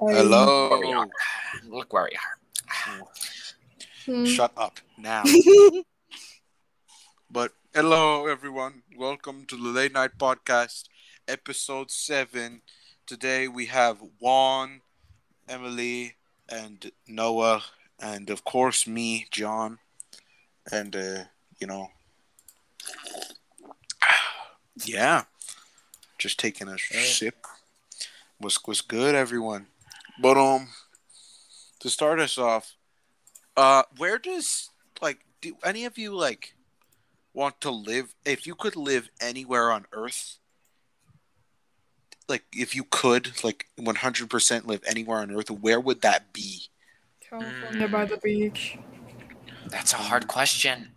Hello. Look where we are. Hmm. Shut up now. but hello, everyone. Welcome to the Late Night Podcast, episode seven. Today we have Juan, Emily, and Noah, and of course me, John, and uh, you know, yeah, just taking a sip. Was was good, everyone. But um, to start us off, uh, where does like do any of you like want to live? If you could live anywhere on Earth, like if you could like one hundred percent live anywhere on Earth, where would that be? California by the beach. That's a hard question.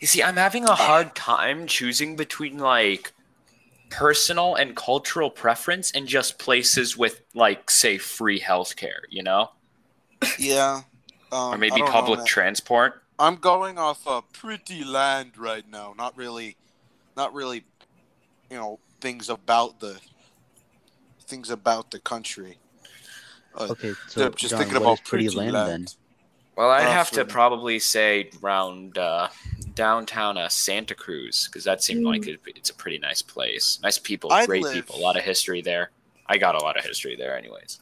You see, I'm having a hard time choosing between like personal and cultural preference and just places with like say free healthcare, you know? Yeah, um, Or maybe don't know, public transport. I'm going off a pretty land right now. Not really, not really, you know, things about the things about the country. Uh, Okay, so just John, thinking about pretty pretty land, land. then? Well, I'd have to probably say around uh, downtown uh, Santa Cruz because that seemed Mm. like it, it's a pretty nice place. Nice people, I great live- people, a lot of history there. I got a lot of history there, anyways.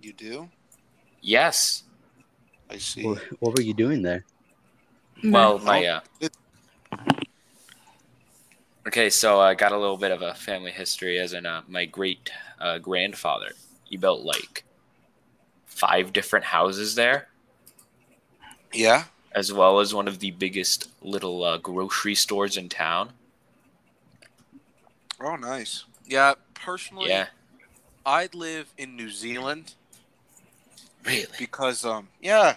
you do? Yes. I see. What, what were you doing there? Well, my uh. Okay, so I got a little bit of a family history as in uh, my great uh, grandfather. He built like five different houses there, Yeah. as well as one of the biggest little uh, grocery stores in town. Oh, nice. Yeah. Personally, Yeah, I'd live in New Zealand really. because, um, yeah,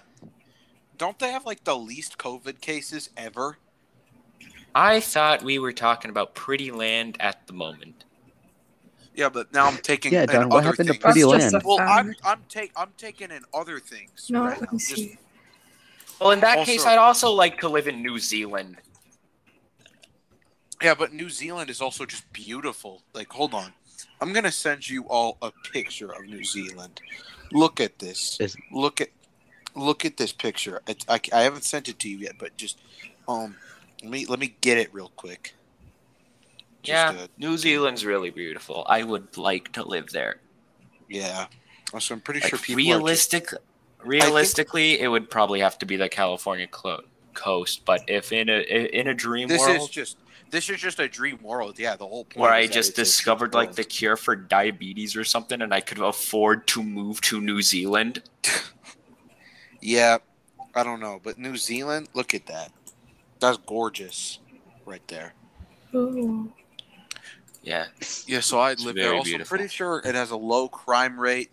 don't they have like the least COVID cases ever? I thought we were talking about pretty land at the moment. Yeah, but now I'm taking Yeah, in John, what other happened to. Pretty That's Land? Well, I'm. I'm take I'm taking in other things. No, right let now. me Just- see. Well, in that Also- case, I'd also like to live in New Zealand. Yeah, but New Zealand is also just beautiful. Like, hold on. I'm gonna send you all a picture of New Zealand. Look at this. Look at look at this picture. It's, I, I haven't sent it to you yet, but just um, let me let me get it real quick. Just, yeah, uh, New Zealand's really beautiful. I would like to live there. yeah. So I'm pretty Like, sure people are just- realistic, realistically, it would probably have to be the California coast. But if in a in a dream this world is just this is just a dream world. Yeah, the whole point. where I just it's a dream discovered like the cure for diabetes or something, and I could afford to move to New Zealand. Yeah, I don't know, but New Zealand, look at that. That's gorgeous, right there. Ooh. Yeah, Yeah, so I'd live there. Also, beautiful. pretty sure it has a low crime rate.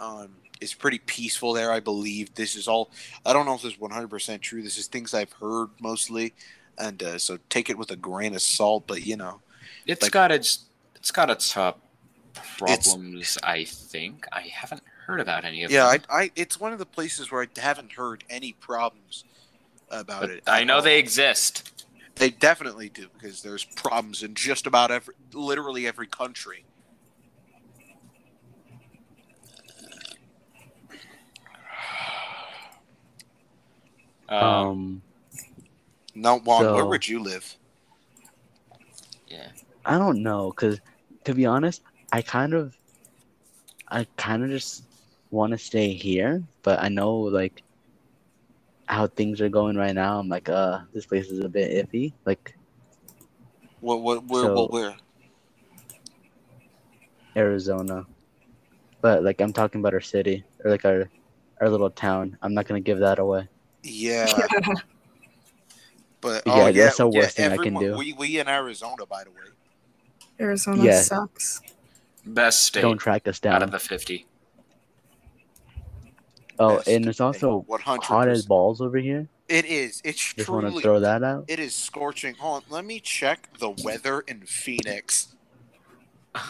Um, it's pretty peaceful there, I believe. This is all. I don't know if this is one hundred percent true. This is things I've heard mostly, and uh, so take it with a grain of salt. But you know, it's Like- got its it's got its uh, problems. I think I haven't heard about any of yeah, them. I, I, it's one of the places where I haven't heard any problems about But it. I know all. they exist. They definitely do because there's problems in just about every, literally every country. Um, Um, Now, Juan, where would you live? yeah. I don't know, cause to be honest, I kind of, I kind of just want to stay here, but I know like how things are going right now. I'm like, uh, this place is a bit iffy. Like What, what, where, So- what, where? Arizona, but like I'm talking about our city or like our our little town. I'm not gonna give that away. Yeah. But Yeah, oh, yeah, that's the yeah, worst thing I can do. We we in Arizona, by the way. Arizona Yeah. sucks. Best state Don't track us down. out of the fifty. Oh, Best and it's also 100%. hot as balls over here. It is. It's Just want to throw that out. It is scorching. Hold on, let me check the weather in Phoenix.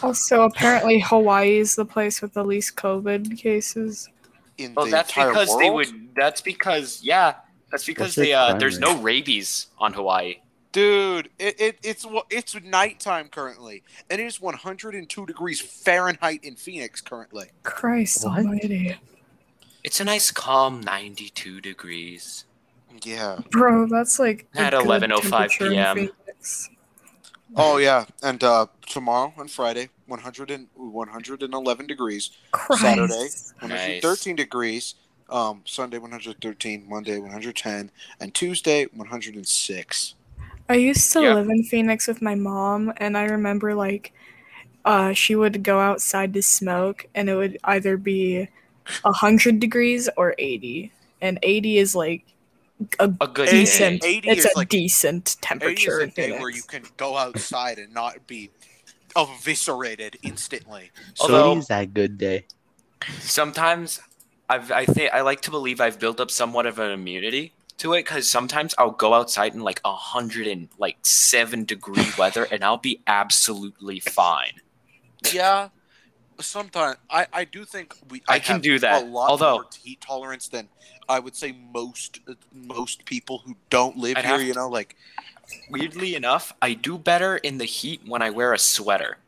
Also, apparently Hawaii is the place with the least COVID cases. In Well, the that's entire because world? they would. That's because yeah. That's because their they uh, there's no rabies on Hawaii. Dude, it, it it's wa- it's nighttime currently, and it is 102 degrees Fahrenheit in Phoenix currently. Christ What? almighty. It's a nice calm 92 degrees. Yeah. Bro, that's like At 11:05 PM. Phoenix. Oh yeah, and uh, tomorrow and Friday, 100 and 111 degrees. Christ. Saturday, Nice. degrees. Um, Sunday 113, Monday 110, and Tuesday 106. I used to Yeah. live in Phoenix with my mom, and I remember like uh, she would go outside to smoke, and it would either be hundred degrees or eighty, and eighty is like a A good decent. day. 80 it's is a like- decent 80 is temperature a day where you can go outside and not be eviscerated instantly. Although- So is that good day. Sometimes I've, I think I like to believe I've built up somewhat of an immunity to it because sometimes I'll go outside in like a hundred and like seven degree weather and I'll be absolutely fine. Yeah, sometimes I, I do think we I can have do that, A lot although- more heat tolerance than I would say most most people who don't live I'd here. have You know, like Weirdly enough, I do better in the heat when I wear a sweater.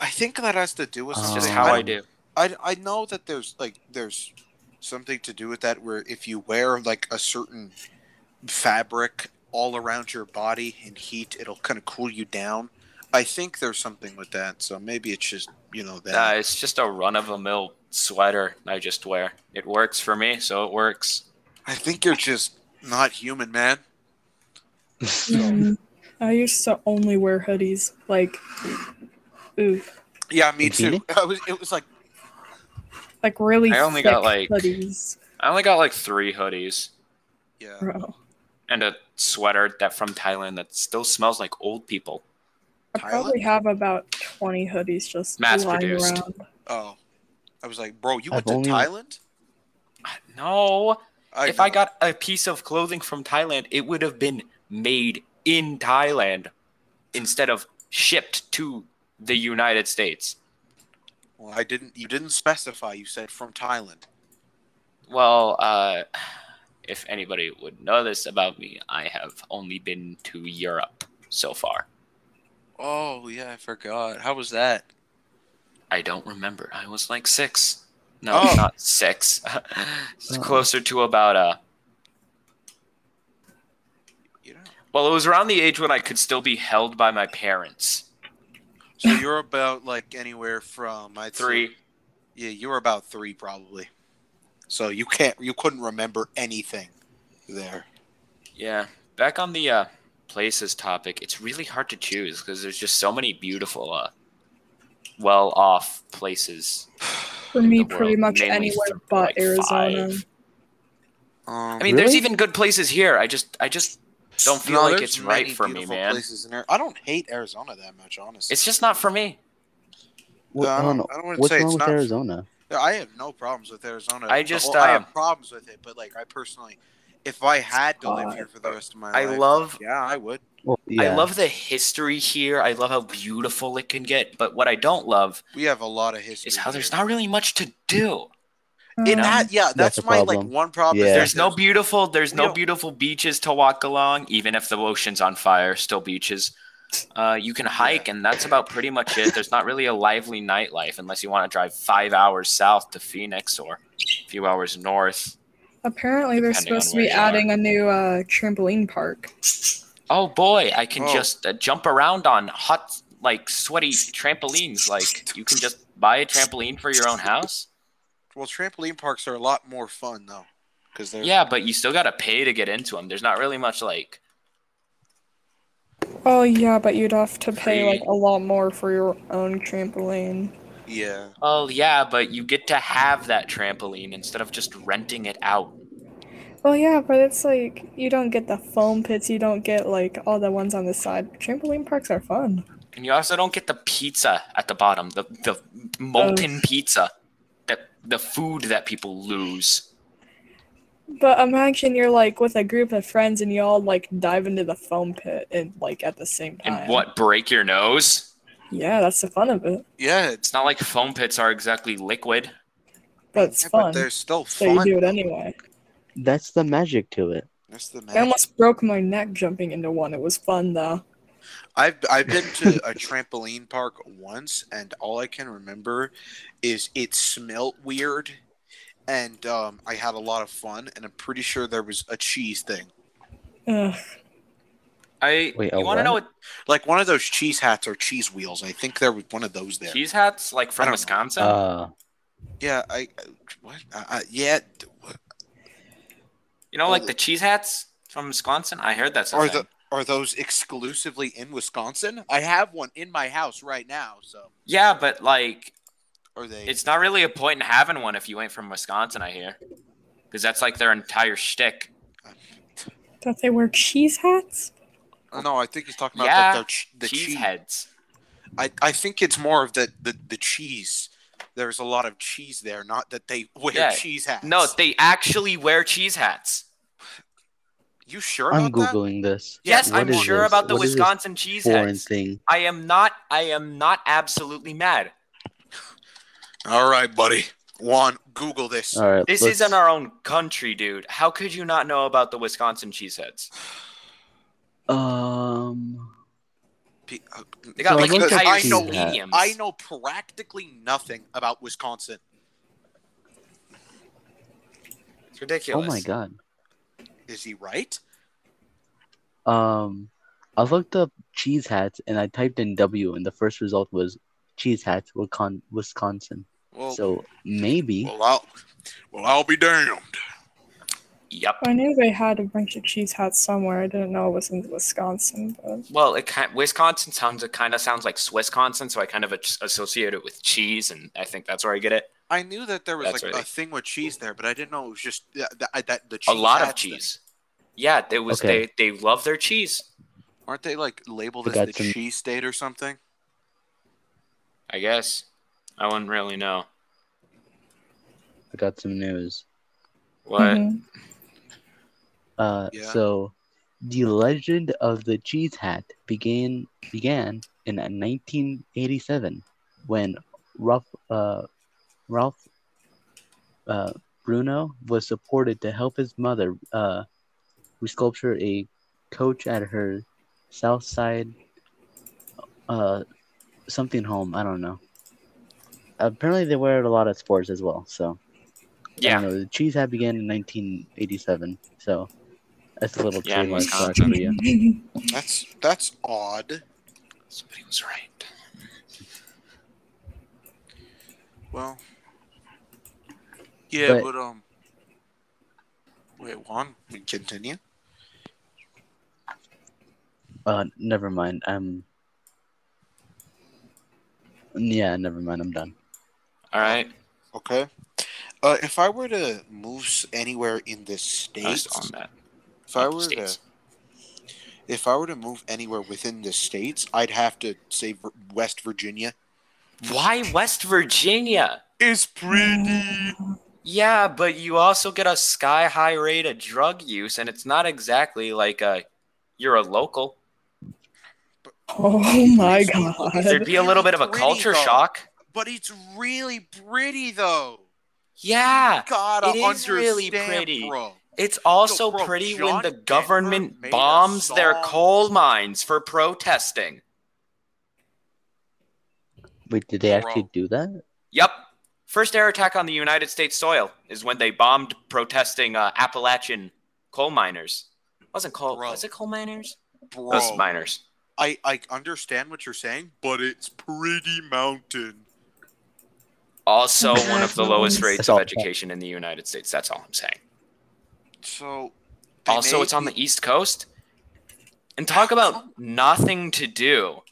I think that has to do with Oh. just how I, I do. I I know that there's like there's something to do with that where if you wear like a certain fabric all around your body in heat, it'll kind of cool you down. I think there's something with that. So maybe it's just you know that. Uh, it's just a run of the mill sweater I just wear. It works for me, so it works. I think you're just not human, man. Mm, I used to only wear hoodies. Like, oof. Yeah, me too. I was. It was like Like really I only thick got, like- hoodies, I only got like three hoodies yeah. bro. and a sweater that from Thailand that still smells like old people. I probably have about 20 hoodies just Mass lying produced. around. Oh, I was like, bro, you I've went to only- Thailand? No, if I got a piece of clothing from Thailand, it would have been made in Thailand instead of shipped to the United States. well, I didn't. You didn't specify. You said from Thailand. Well, uh, if anybody would know this about me, I have only been to Europe so far. Oh yeah, I forgot. How was that? I don't remember. I was like six. No, Oh. not six. it's Oh. closer to about uh. Well, it was around the age when I could still be held by my parents. So you're about like anywhere from I'd say- Three. yeah, you were about three probably. So you can't. You couldn't remember anything there. Yeah. Back on the uh, places topic, it's really hard to choose because there's just so many beautiful, uh, well-off places. For me, pretty world, much anywhere but like Arizona. five. Um, I mean, there's even good places here. I just, I just don't feel like it's right for me, man. Places in there. I don't hate Arizona that much, honestly. It's just not for me. What, I I don't- don't know. I don't wanna What's say wrong it's with not- Arizona? I have no problems with Arizona. I just, Well, I have problems with it, but like I personally, if I had to live Uh, here for the rest of my I life, I love- Yeah, I would. Well, yeah. I love the history here. I love how beautiful it can get. But what I don't love We have a lot of history. is how there's not really much to do. In Um, that, yeah, that's, That's a my like one problem. is Yeah. There's no beautiful. There's we no don't- beautiful beaches to walk along, even if the ocean's on fire. Still beaches. Uh, you can hike, and that's about pretty much it. There's not really a lively nightlife unless you want to drive five hours south to Phoenix or a few hours north. apparently, they're supposed to be you are. adding a new uh, trampoline park. Oh boy, I can Oh. just uh, jump around on hot, like sweaty trampolines. Like you can just buy a trampoline for your own house. Well, trampoline parks are a lot more fun though, because they're Yeah, but you still gotta pay to get into them. There's not really much like. Oh yeah, but you'd have to pay like a lot more for your own trampoline. yeah. Oh yeah, but you get to have that trampoline instead of just renting it out. Well, yeah, but it's like you don't get the foam pits. You don't get like all the ones on the side. Trampoline parks are fun. And you also don't get the pizza at the bottom, the the molten pizza, that the food that people lose. But imagine you're like with a group of friends and you all like dive into the foam pit and like at the same time. And what break your nose? Yeah, that's the fun of it. Yeah, it's It's not like foam pits are exactly liquid. But it's yeah, but fun. they're still So you do it anyway. That's the magic to it. That's the I almost broke my neck jumping into one. It was fun though. I've I've been to a trampoline park once, and all I can remember is it smelt weird, and um, I had a lot of fun, and I'm pretty sure there was a cheese thing, Ugh. I Wait, you want to know what like one of those cheese hats or cheese wheels. I think there was one of those there. cheese hats like from. Wisconsin? Uh, Yeah, I I- what? Uh, uh, yeah, d- what- you know, oh, like the- the cheese hats from Wisconsin. I heard that's are the are those exclusively in Wisconsin? I have one in my house right now. So Yeah, but like are they? it's not really a point in having one if you ain't from Wisconsin. I hear because that's like their entire shtick. Thought they were cheese hats. Oh, no, I think he's talking about Yeah, that they're ch- the cheese cheese. heads. I, I think it's more of the, the, the cheese. There's a lot of cheese there, not that they wear Yeah. cheese hats. No, they actually wear cheese hats. you sure I'm about that? googling this. Yes, What I'm sure this? about the What is this Wisconsin cheese Foreign heads. thing. I am not. I am not absolutely mad. All right, buddy. Juan, Google this. All right. This let's- is in our own country, dude. How could you not know about the Wisconsin cheeseheads? Um. P- uh, They got So like I looked at entire cheese hat. stadiums. I know practically nothing about Wisconsin. It's ridiculous. Oh my god. Is he right? Um, I looked up cheese hats and I typed in W, and the first result was cheese hats, Wisconsin. Well, So maybe. well, I'll, well, I'll be damned. Yep. I knew they had a bunch of cheese hats somewhere. I didn't know it was in Wisconsin, but Well, it kind Wisconsin sounds it kind of sounds like Swissconsin, so I kind of as- associate it with cheese, and I think that's where I get it. I knew that there was That's like right. a thing with cheese there, but I didn't know it was just that, that, that the A lot of hats thing. cheese. Yeah, they was Okay. they they love their cheese. Aren't they like labeled We as the some- cheese state or something? I guess. I wouldn't really know. I got some news. What? Mhm. Uh, Yeah. so the legend of the cheese hat began began in 1987 when Ralph uh, Ralph uh, Bruno was supported to help his mother uh, resculpture a coach at her South Side uh, something home. I don't know. Apparently, they wear it a lot of sports as well. So Yeah. know. The cheese hat began in 1987. So that's a little Yeah, in trademark fact for you. That's that's odd. Somebody was right. Well, yeah, But- but, um, wait, Juan, we continue. Uh, never mind. I'm. Yeah, never mind. I'm done. All right. Okay. Uh, if I were to move anywhere in the I was states, on that. If I were States. to, if I were to move anywhere within the states, I'd have to say West Virginia. Why West Virginia? It's pretty. Yeah, but you also get a sky high rate of drug use, and it's not exactly like a you're a local. Oh my god. There'd be a little bit of a culture though. shock. But it's really pretty though. Yeah, Gotta It is really pretty. bro. It's also Yo, bro, pretty John when the Denver government made bombs their coal mines for protesting. Wait, did they actually Bro. do that? Yep. First air attack on the United States soil is when they bombed protesting uh, Appalachian coal miners. Wasn't coal? Bro. Was it coal miners? Bro, Those miners. I I understand what you're saying, but it's pretty mountain. Also, one of the lowest rates of education in the United States. That's all I'm saying. So Also, made it's on the the- East Coast. And talk about nothing to do.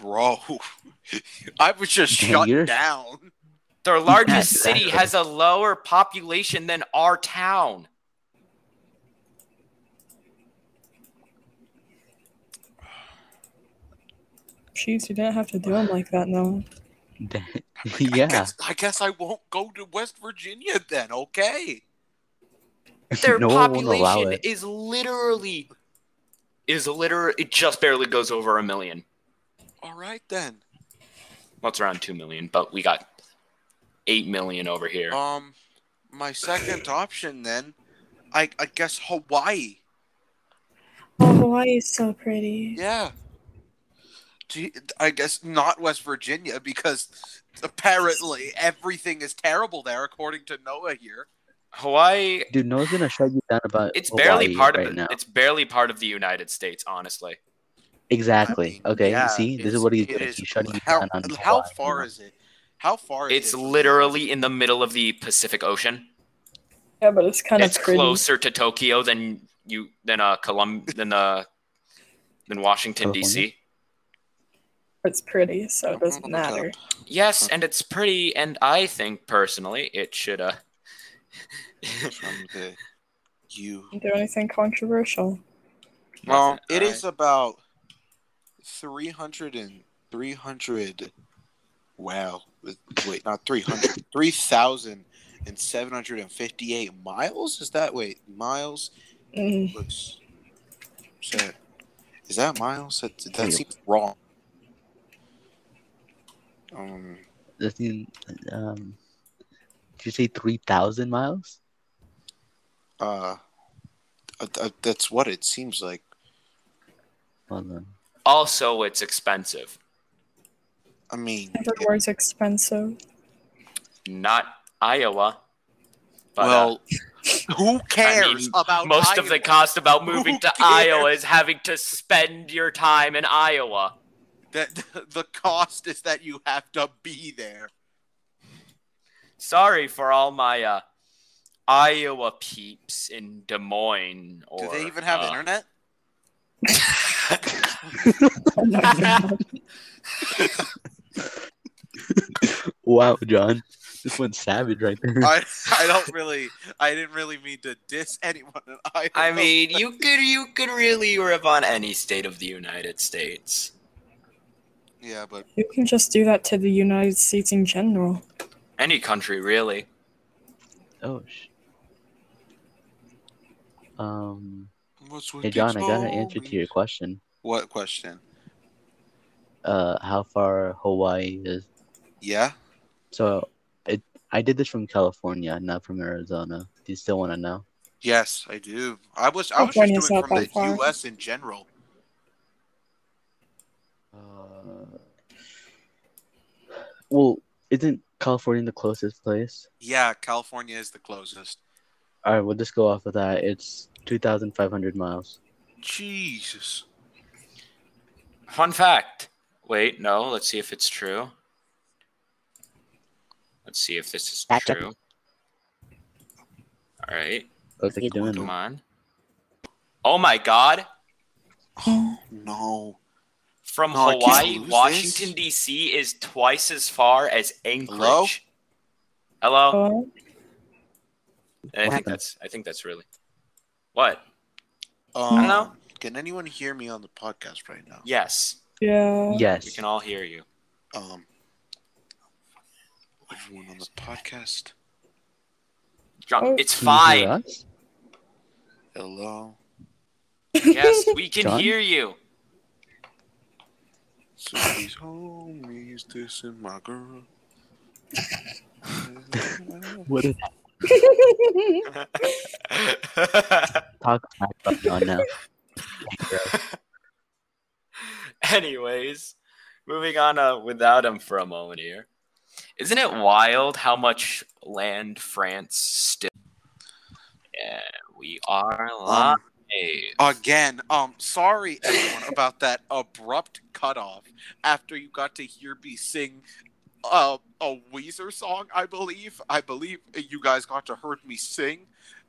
bro. I was just Dang, shut you're- down. Their largest city has a lower population than our town. Jeez, you didn't have to do them like that, no. I yeah. guess, I guess I won't go to West Virginia then. Okay. Their no one will allow population is literally is literally it just barely goes over a million. All right then. Well, it's around two million, but we got eight million over here. Um, my second option then I I guess Hawaii. Oh, Hawaii is so pretty. Yeah. Gee, I guess not West Virginia because apparently everything is terrible there, according to Noah here. Hawaii. Dude, Noah's gonna shut you down about. It's barely Hawaii part right of the, now. it's barely part of the United States, honestly. Exactly. I mean, okay. yeah, see, this is what he's it doing. is- He's shutting you how, down on how Hawaii, far is it? How far is It's it? literally in the middle of the Pacific Ocean. Yeah, but it's kind of pretty. closer to Tokyo than you than uh Colum than uh than Washington California? D.C. It's pretty, so it doesn't matter. Yes, and it's pretty, and I think personally it should uh. from the you. Don't anything controversial. Well, it Alright. is about 300 and 300. Wow. Wait, not 300. 3,758 miles? Is that, wait, miles? Mm. Looks. Is that, is that miles? That, that seems wrong. Um, This thing, um, did you say three thousand miles? uh, uh, uh, that's what it seems like. Hold on. Also, it's expensive. I mean, Everywhere's expensive. Not Iowa. But, uh, well, who cares mean, about most of the cost about Who moving to cares? Iowa is having to spend your time in Iowa. That the cost is that you have to be there. Sorry for all my uh, Iowa peeps in Des Moines. Or, Do they even have uh, internet? My god. Wow, John, this went savage right there. I I don't really I didn't really mean to diss anyone in Iowa. I mean, you could you could really rip on any state of the United States. Yeah, but You can just do that to the United States in general. Any country, really. Oh, sh- um, what's with hey John, I got an answer to your question. What question? Uh, how far Hawaii is? Yeah, So, it I did this from California, not from Arizona. Do you still want to know? yes, I do. I was I was California's just doing from the far. U.S. in general. Uh, well, isn't California the closest place? Yeah, California is the closest. All right, we'll just go off of that. It's two thousand five hundred miles. Jesus. Fun fact. Wait, no. Let's see if it's true. Let's see if this is Fact check. true. All right, Looks like you're doing come on. Oh my God! Oh no. From No, Hawaii, Washington this. D.C. is twice as far as Anchorage. Hello? Hello. I think happened? that's. I think that's really. What? Um, don't know. Can anyone hear me on the podcast right now? Yes, yeah. Yes. we Yes. can all hear you. Um, everyone on the podcast. John, Oh. it's Can you hear fine. Hello. Yes, we can John? hear you. So these homies dissing my girl. What is talk smack about John now? Anyways, moving on uh, without him for a moment here. Isn't it wild how much land France still? Yeah, we are live. Again, um, sorry everyone about that abrupt cutoff after you got to hear me sing uh, a Weezer song. I believe, I believe you guys got to heard me sing,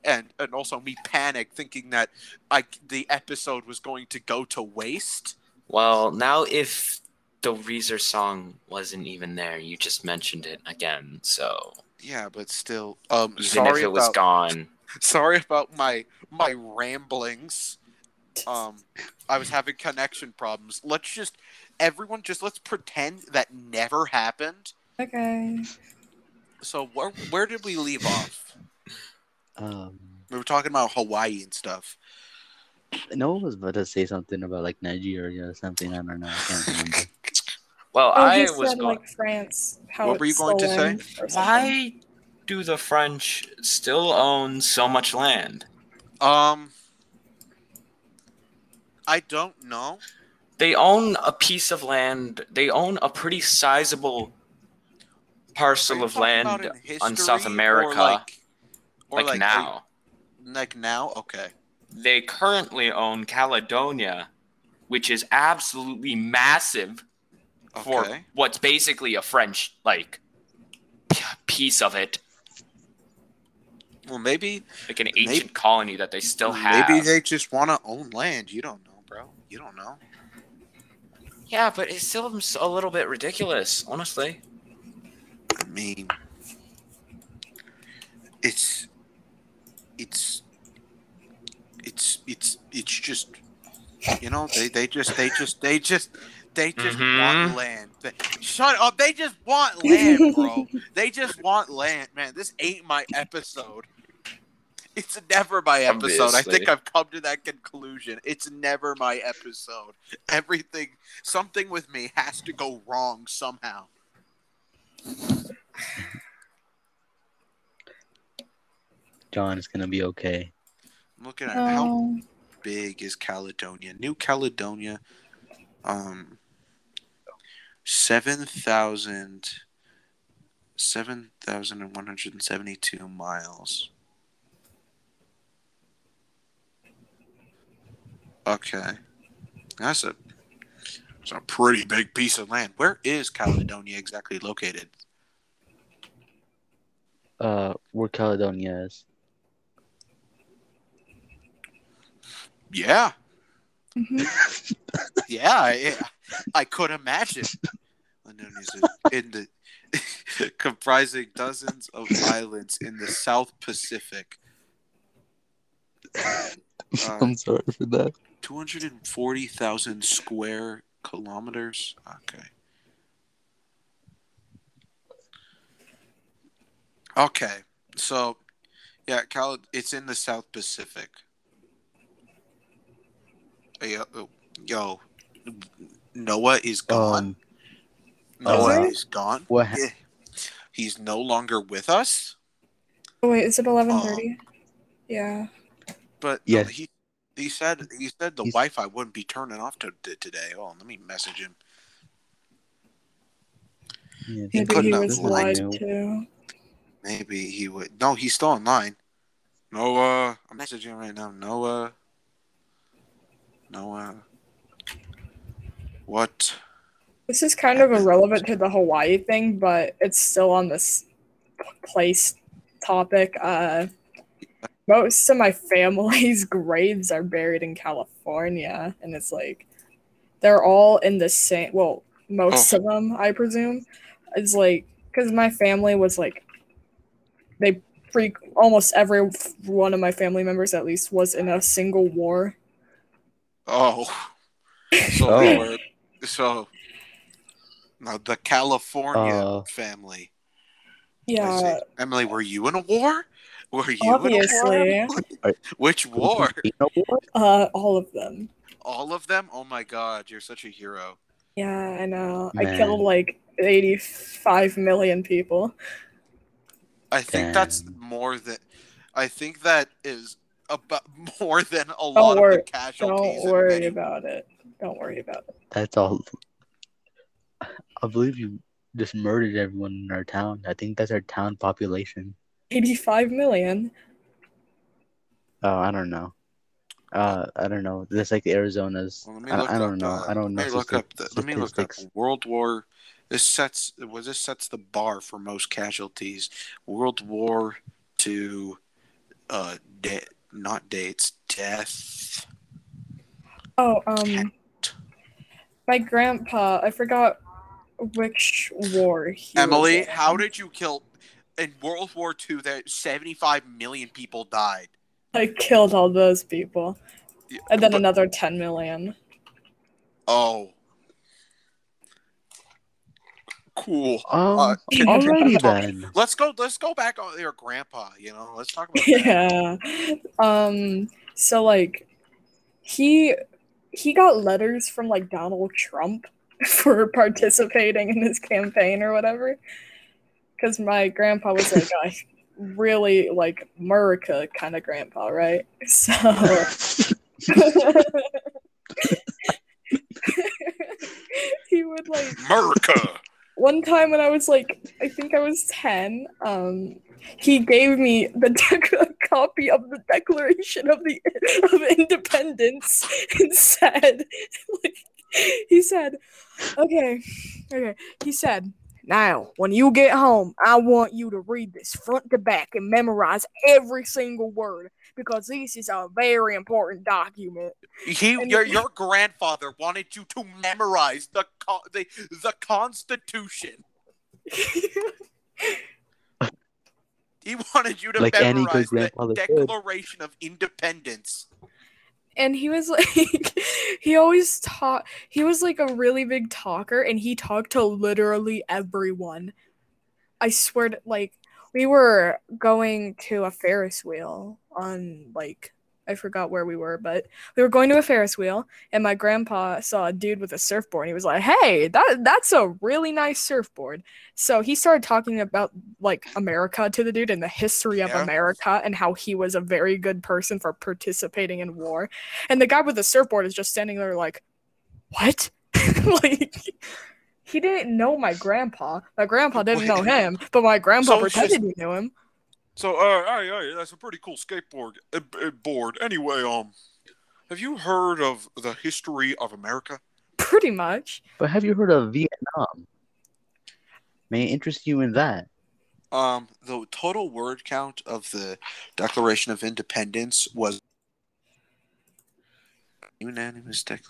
and and also me panic thinking that I the episode was going to go to waste. Well, now if the Reezer song wasn't even there, you just mentioned it again. So Yeah, but still, um, even sorry if it was about gone, sorry about my my ramblings. Um, I was having connection problems. Let's just everyone just let's pretend that never happened. Okay. So where where did we leave off? Um, We were talking about Hawaii and stuff. Noah was about to say something about like Nigeria or something. I don't know. I can't remember. well, Oh, I he was said going. like France. How What were you going to say? or. Why do the French still own so much land? Um, I don't know. They own a piece of land. They own a pretty sizable parcel of land on South history or America, like, or like, like now. Like now? Okay. They currently own Caledonia, which is absolutely massive for what's basically a French like piece of it, Well, maybe like an Maybe- ancient colony that they still have. maybe they just want to own land. You don't know, bro. You don't know. Yeah, but it still seems a little bit ridiculous, honestly. I mean, it's it's it's it's it's just you know they they just they just they just they just want Mhm. land. They- shut up! They just want land, bro. they just want land, man. This ain't my episode. It's never my episode. I think I've come to that conclusion. It's never my episode. Everything, something with me has to go wrong somehow. John, it's gonna be okay. I'm looking at how Oh. big is Caledonia? New Caledonia, um, 7,000 7,172 miles. Okay. That's a, that's a pretty big piece of land. Where is Caledonia exactly located? Uh, where Caledonia is. Yeah. Mhm. Yeah, I, I could imagine. London is in the comprising dozens of islands in the South Pacific. Uh, I'm sorry for that. 240,000 square kilometers. Okay. Okay. So, yeah, Cal it's in the South Pacific. Hey, Yo, yo, Noah is gone. Um, Noah uh, is gone. what? ha- Yeah. He's no longer with us. Oh wait, is it eleven thirty? Yeah. But Yeah. no, he he said he said the He's- Wi-Fi wouldn't be turning off to, to today. Oh, let me message him. Yeah, He Maybe couldn't he have was lied. lied to. Maybe he would. No, he's still online. Noah, I'm messaging him right now. Noah, Noah, what? This is kind of irrelevant to the Hawaii thing, but it's still on this place topic. Uh, most of my family's graves are buried in California, and it's like they're all in the same. Well, most Oh. of them, I presume. It's like because my family was like they pre almost every one of my family members at least was in a single war. Oh, so Oh. so. No, the California Uh. family. Yeah. Emily, were you in a war? Were you obviously, in a war? Which war? You know what? uh, all of them. All of them? Oh my god, you're such a hero. Yeah, I know. I killed like 85 million people. I think that's more than I think that is about more than a lot worry- of the casualties. Don't in worry many- about it. Don't worry about it. That's all. I believe you just murdered everyone in our town. I think that's our town population. 85 million. Oh, I don't know. Uh, I don't know. That's like the Arizona's. Well, I, I don't up, know. uh, I don't know. Let me look up. The, let me look up. World War. This sets was this sets the bar for most casualties. World War Two, uh, de- not dates, death. Oh, um, my grandpa, I forgot which war he was Emily, in. how did you kill in World War Two? That seventy-five million people died. I killed all those people. Yeah, And then but- another 10 million. Oh, cool. Um, Uh, can- alrighty then. Let's go. Let's go back on your grandpa. You know, let's talk about. that. yeah. Um, so like he he got letters from like Donald Trump for participating in his campaign or whatever. Because my grandpa was like, I, really like America kind of grandpa, right? So he would like America. one time when I was like, I think I was 10, um, he gave me the a copy of the Declaration of the of Independence and said, like, he said, okay, okay, he said, now when you get home, I want you to read this front to back and memorize every single word because this is a very important document. He, And- your your grandfather wanted you to memorize the the the Constitution. He wanted you to Like any good memorize the grandfather should. Declaration of Independence. And he was like he always taught he was like a really big talker and he talked to literally everyone. I swear to like we were going to a ferris wheel on like i forgot where we were but we were going to a ferris wheel and my grandpa saw a dude with a surfboard and he was like hey that that's a really nice surfboard so he started talking about like america to the dude and the history of Yeah. america and how he was a very good person for participating in war and the guy with the surfboard is just standing there like, what? like he didn't know my grandpa. My grandpa didn't know him, but my grandpa So pretended just- he knew him. So, uh, hey, hey, that's a pretty cool skateboard uh, uh, board. Anyway, um, have you heard of the history of America? Pretty much. But have you heard of Vietnam? May I interest you in that? Um, the total word count of the Declaration of Independence was unanimous. Dec-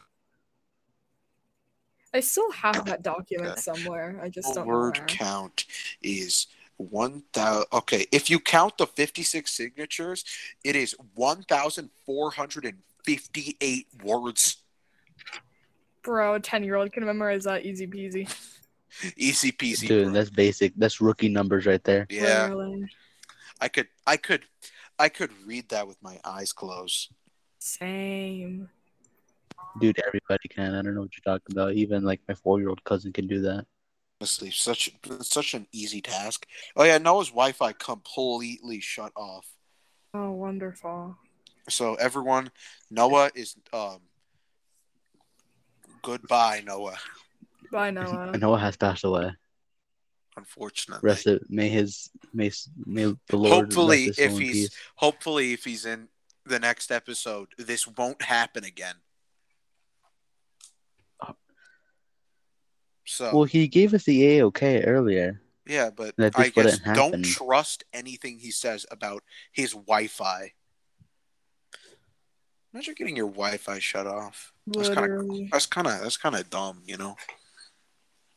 I still have that document Okay. somewhere. I just the don't know word where. count is one thousand. Okay, if you count the fifty-six signatures, it is one thousand four hundred and fifty-eight words. Bro, a 10 year old can memorize that easy peasy. Easy peasy. Dude, bro. that's basic. That's rookie numbers right there. yeah. Literally. I could, I could, I could read that with my eyes closed. Same. Dude, everybody can. I don't know what you're talking about. Even like my four year old cousin can do that. Honestly, such such an easy task. Oh yeah, Noah's Wi-Fi completely shut off. Oh, wonderful. So everyone, Noah is um. Goodbye, Noah. Bye, Noah. Noah has passed away. Unfortunately, Rest it. May his may may the Lord Hopefully, rest his if he's peace. hopefully if he's in the next episode, this won't happen again. So Well, he gave us the A okay earlier. yeah, but I this guess don't happen. trust anything he says about his Wi-Fi. Imagine getting your Wi-Fi shut off. That's kind of that's kind of that's kind of dumb, you know.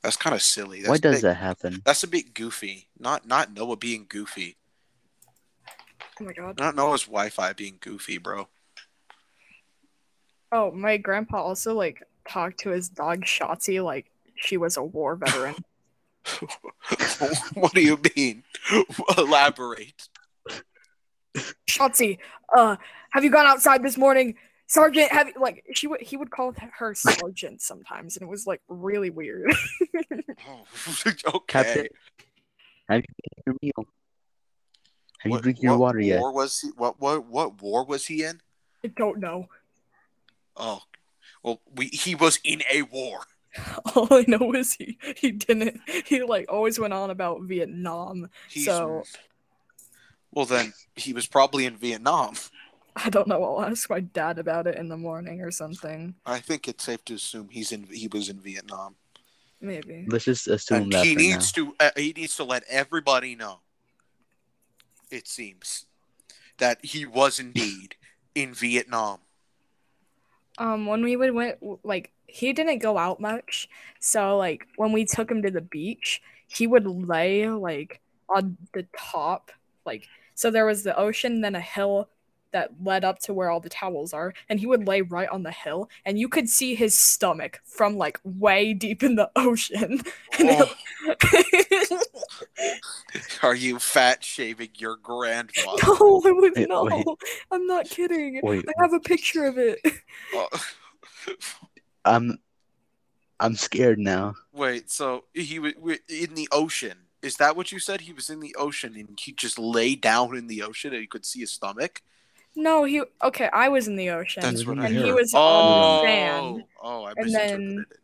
That's kind of silly. That's Why does bit- that happen? That's a bit goofy. Not not Noah being goofy. Oh my god. Not Noah's Wi-Fi being goofy, bro. Oh, my grandpa also like talked to his dog Shotzi like she was a war veteran. what do you mean? Elaborate. Shotzi, uh, have you gone outside this morning? Sergeant, have you like she would he would call her sergeant sometimes, and it was like really weird. Oh, okay. Captain, Have you eaten your meal? Have you What- drinking your water yet? War was he? What what what war was he in? I don't know. Oh, well, we he was in a war. All I know is he he didn't he like always went on about Vietnam. He's, So- well, then he was probably in Vietnam. I don't know. I'll ask my dad about it in the morning or something. I think it's safe to assume he's in. He was in Vietnam, Maybe. Let's just assume and that he for needs to. Uh, he needs to let everybody know. It seems that he was indeed in Vietnam. Um, when we would went like he didn't go out much, so like when we took him to the beach, he would lay like on the top, like so there was the ocean, then a hill that led up to where all the towels are, and he would lay right on the hill, and you could see his stomach from like way deep in the ocean. Oh, are you fat shaving your grandfather? no, I would Wait, no. wait. I'm not kidding. Wait. I have a picture of it. Oh, I'm I'm scared now. wait, so he was in the ocean. Is that what you said? He was in the ocean and he just lay down in the ocean and you could see his stomach. No, he okay. I was in the ocean, That's what I and he heard. was Oh, on the sand. oh, I And then- it.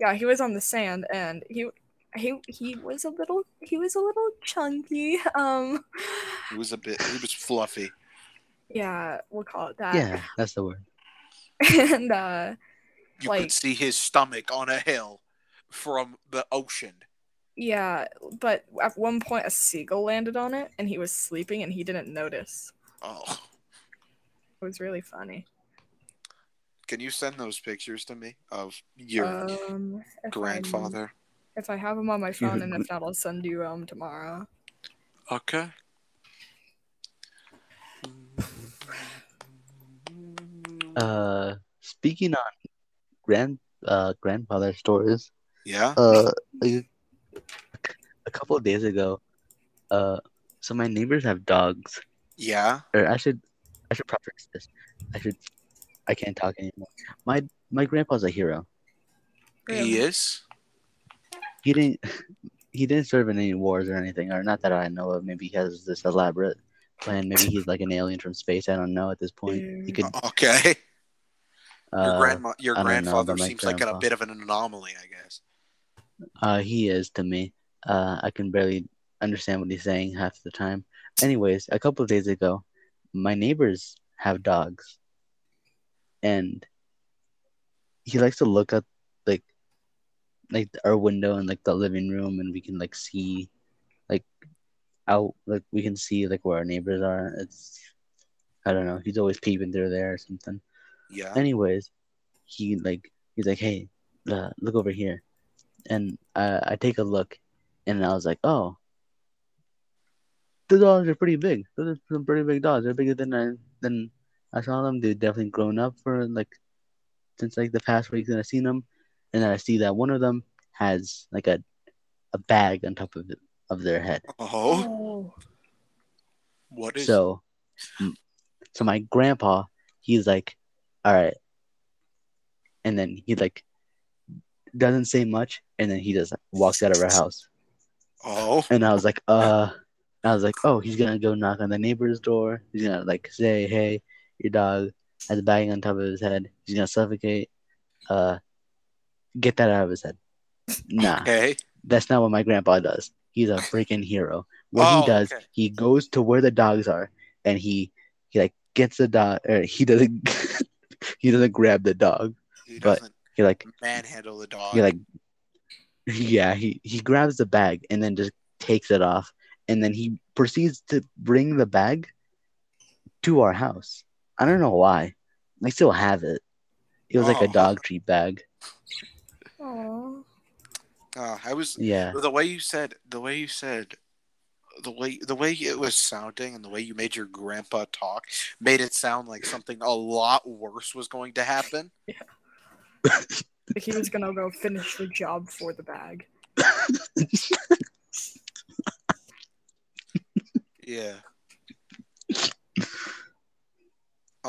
Yeah, he was on the sand, and he he he was a little he was a little chunky. Um, He was a bit. He was fluffy. yeah, we'll call it that. Yeah, that's the word. and uh, You Like- could see his stomach on a hill from the ocean. yeah, but at one point a seagull landed on it, and he was sleeping, and he didn't notice. Oh, It was really funny. can you send those pictures to me of your um, if grandfather? I, if I have them on my phone, and if not, I'll send you um tomorrow. Okay. Uh, speaking on grand uh grandfather stories, yeah. uh, like, a couple of days ago, uh, so my neighbors have dogs. Yeah. Or I should, I should preface this. I should, I can't talk anymore. My my grandpa's a hero. He is. He didn't, he didn't serve in any wars or anything, or not that I know of. Maybe he has this elaborate plan. Maybe he's like an alien from space. I don't know at this point. He could. Okay. Your Uh, grandma, your grandfather seems like a grandpa. bit of an anomaly, I guess. Uh, he is to me. Uh, I can barely understand what he's saying half the time. Anyways, a couple of days ago, my neighbors have dogs, and he likes to look at like like our window and like the living room, and we can like see like out like we can see like where our neighbors are. It's I don't know. He's always peeping through there or something. Yeah. Anyways, he like he's like, hey, uh, look over here, and I I take a look, and I was like, oh, the dogs are pretty big. Those are some pretty big dogs. They're bigger than I than I saw them. They've definitely grown up for like since like the past weeks that I've seen them, and then I see that one of them has like a a bag on top of it, of their head. Oh, what is? So, so my grandpa, he's like, all right, and then he like doesn't say much, and then he just walks out of our house, oh, and I was like, uh, I was like, oh, he's gonna go knock on the neighbor's door. He's gonna like say, hey, your dog has a bag on top of his head. He's gonna suffocate. Uh, get that out of his head. Nah, okay. that's not what my grandpa does. He's a freaking hero. What Oh, he does, okay. he goes to where the dogs are, and he he like gets the dog. Or he doesn't he doesn't grab the dog. He but- doesn't He like manhandle the dog. he like yeah he he grabs the bag and then just takes it off, and then he proceeds to bring the bag to our house. I don't know why. I still have it. It was like Oh. a dog treat bag. Aw. Uh, I was Yeah. the way you said the way you said the way the way it was sounding and the way you made your grandpa talk made it sound like something a lot worse was going to happen. Like he was gonna go finish the job for the bag. Yeah.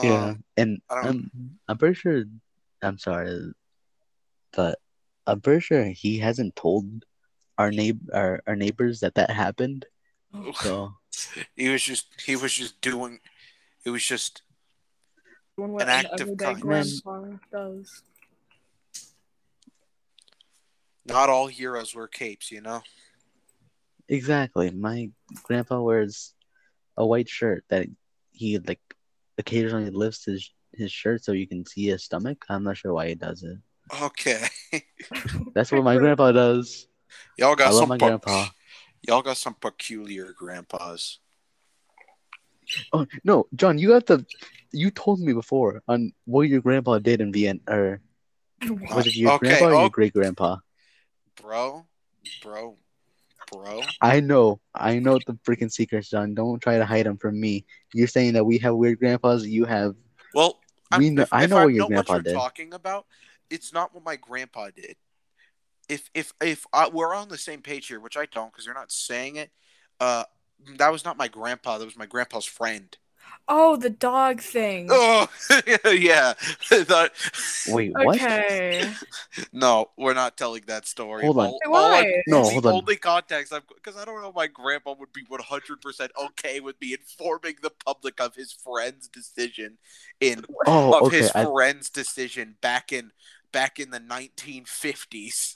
Yeah, Um, and I'm I'm pretty sure. I'm sorry, but I'm pretty sure he hasn't told our neighbor our, our neighbors that that happened. So he was just he was just doing it was just Doing what An an, act of kindness. does. not all heroes wear capes, you know. exactly, my grandpa wears a white shirt that he like occasionally lifts his his shirt so you can see his stomach. I'm not sure why he does it. Okay. That's what my grandpa does. y'all got I love some my pe- grandpa. Y'all got some peculiar grandpas. Oh no, John, you have to. You told me before on what your grandpa did in Vienna, or was it your Okay, grandpa or oh- your great grandpa? Bro, bro, bro. I know, I know the freaking secrets, John. Don't try to hide them from me. You're saying that we have weird grandpas. You have. Well, We know- if, I if know what your know grandpa what you're did. talking about. It's not what my grandpa did. If if if I, we're on the same page here, which I don't, because you're not saying it. Uh, that was not my grandpa. That was my grandpa's friend. Oh, the dog thing. Oh, yeah. That- Wait, what? Okay. no, we're not telling that story. Hold on. All- Wait, all I- why? No, the hold on. only context I'm because I don't know if my grandpa would be 100% okay with me informing the public of his friend's decision in Oh, of okay. his I, friend's decision back in back in the 1950s.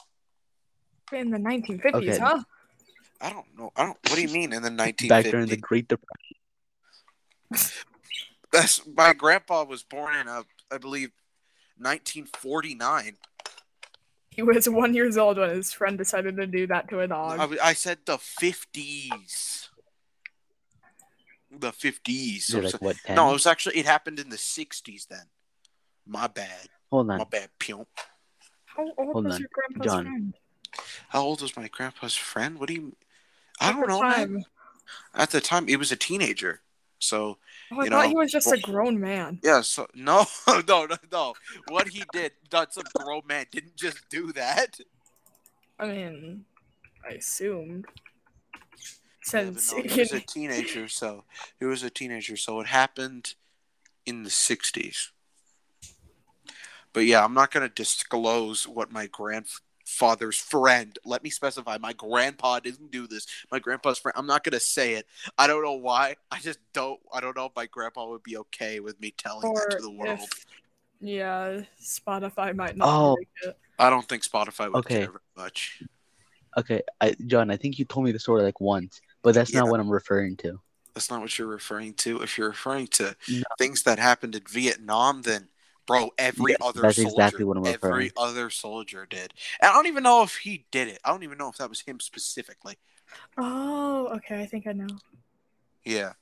In the 1950s, Okay. huh? I don't know. I don't. What do you mean in the 1950s? back during the Great Depression. That's my grandpa was born in uh, I believe 1949. He was one years old when his friend decided to do that to a dog. I, I said the 50s. The 50s. So You're like what? 10? no, it was actually it happened in the 60s then. My bad. Hold on. My bad, pimp. How old Hold was on. your grandpa's John. friend? How old was my grandpa's friend? What do you I don't know. man. At the time, he was a teenager. So Oh, I You thought know, he was just a grown man. yeah. So no, no, no, no. What he did, that's a grown man. Didn't just do that. I mean, I assumed. Yeah, Since no, he was a teenager, so he was a teenager. So it happened in the '60s. But yeah, I'm not going to disclose what my grandfather's friend. Let me specify. My grandpa didn't do this. My grandpa's friend. I'm not going to say it. I don't know why. I just don't. I don't know if my grandpa would be okay with me telling or that to the world. if, yeah, Spotify might not Oh. like it. I don't think Spotify would Okay. care very much. Okay, I, John, I think you told me the story like once, but that's not what I'm referring to. That's not what you're referring to. If you're referring to No. things that happened in Vietnam, then bro, every Yes, other that's soldier, exactly what I'm every referring. other soldier did. And I don't even know if he did it. I don't even know if that was him specifically. Oh, okay. I think I know. Yeah.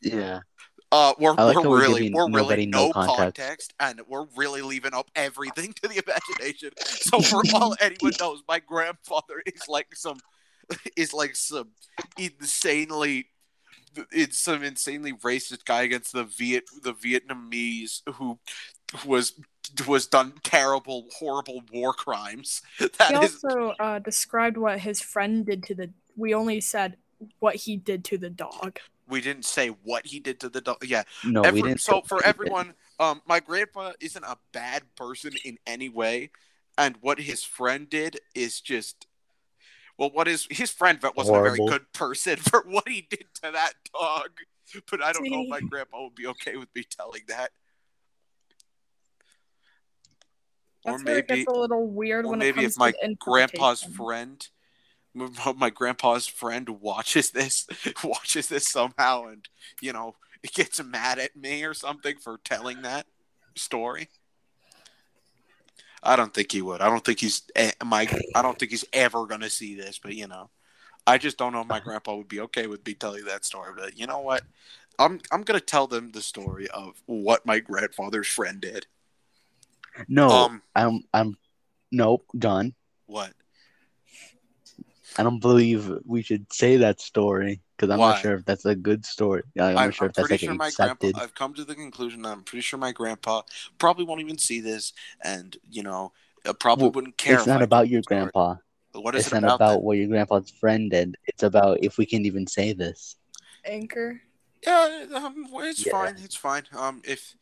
Yeah. Uh, we're, like we're we're really we're really no no context. context. and we're really leaving up everything to the imagination. So for all anyone knows, my grandfather is like some is like some insanely it's some insanely racist guy against the Viet the Vietnamese who was was done terrible horrible war crimes. That he is also uh, described what his friend did to the. We only said what he did to the dog. we didn't say what he did to the dog. Yeah, No, we didn't. so for what he did. everyone, um, my grandpa isn't a bad person in any way, and what his friend did is just, well, what is his friend wasn't a very good person for what he did to that dog. But I don't know if my grandpa would be okay with me telling that. Or That's where it maybe, it's a little weird or when maybe it if comes my to the grandpa's friend, my grandpa's friend watches this, watches this somehow, and you know gets mad at me or something for telling that story. I don't think he would. I don't think he's eh, my. I don't think he's ever gonna see this. But you know, I just don't know if my grandpa would be okay with me telling that story. But you know what? I'm I'm gonna tell them the story of what my grandfather's friend did. No, Um, I'm. I'm. Nope, done. what? I don't believe we should say that story because I'm Why? not sure if that's a good story. I'm I'm, not sure I'm if that's pretty like sure my accepted. grandpa. I've come to the conclusion that I'm pretty sure my grandpa probably won't even see this, and you know, uh, probably Well, wouldn't care. it's not I about your story. grandpa. What is It's it not about? about then? what your grandpa's friend did. It's about if we can even say this. Anchor. Yeah, um, it's Yeah. fine. It's fine. Um, if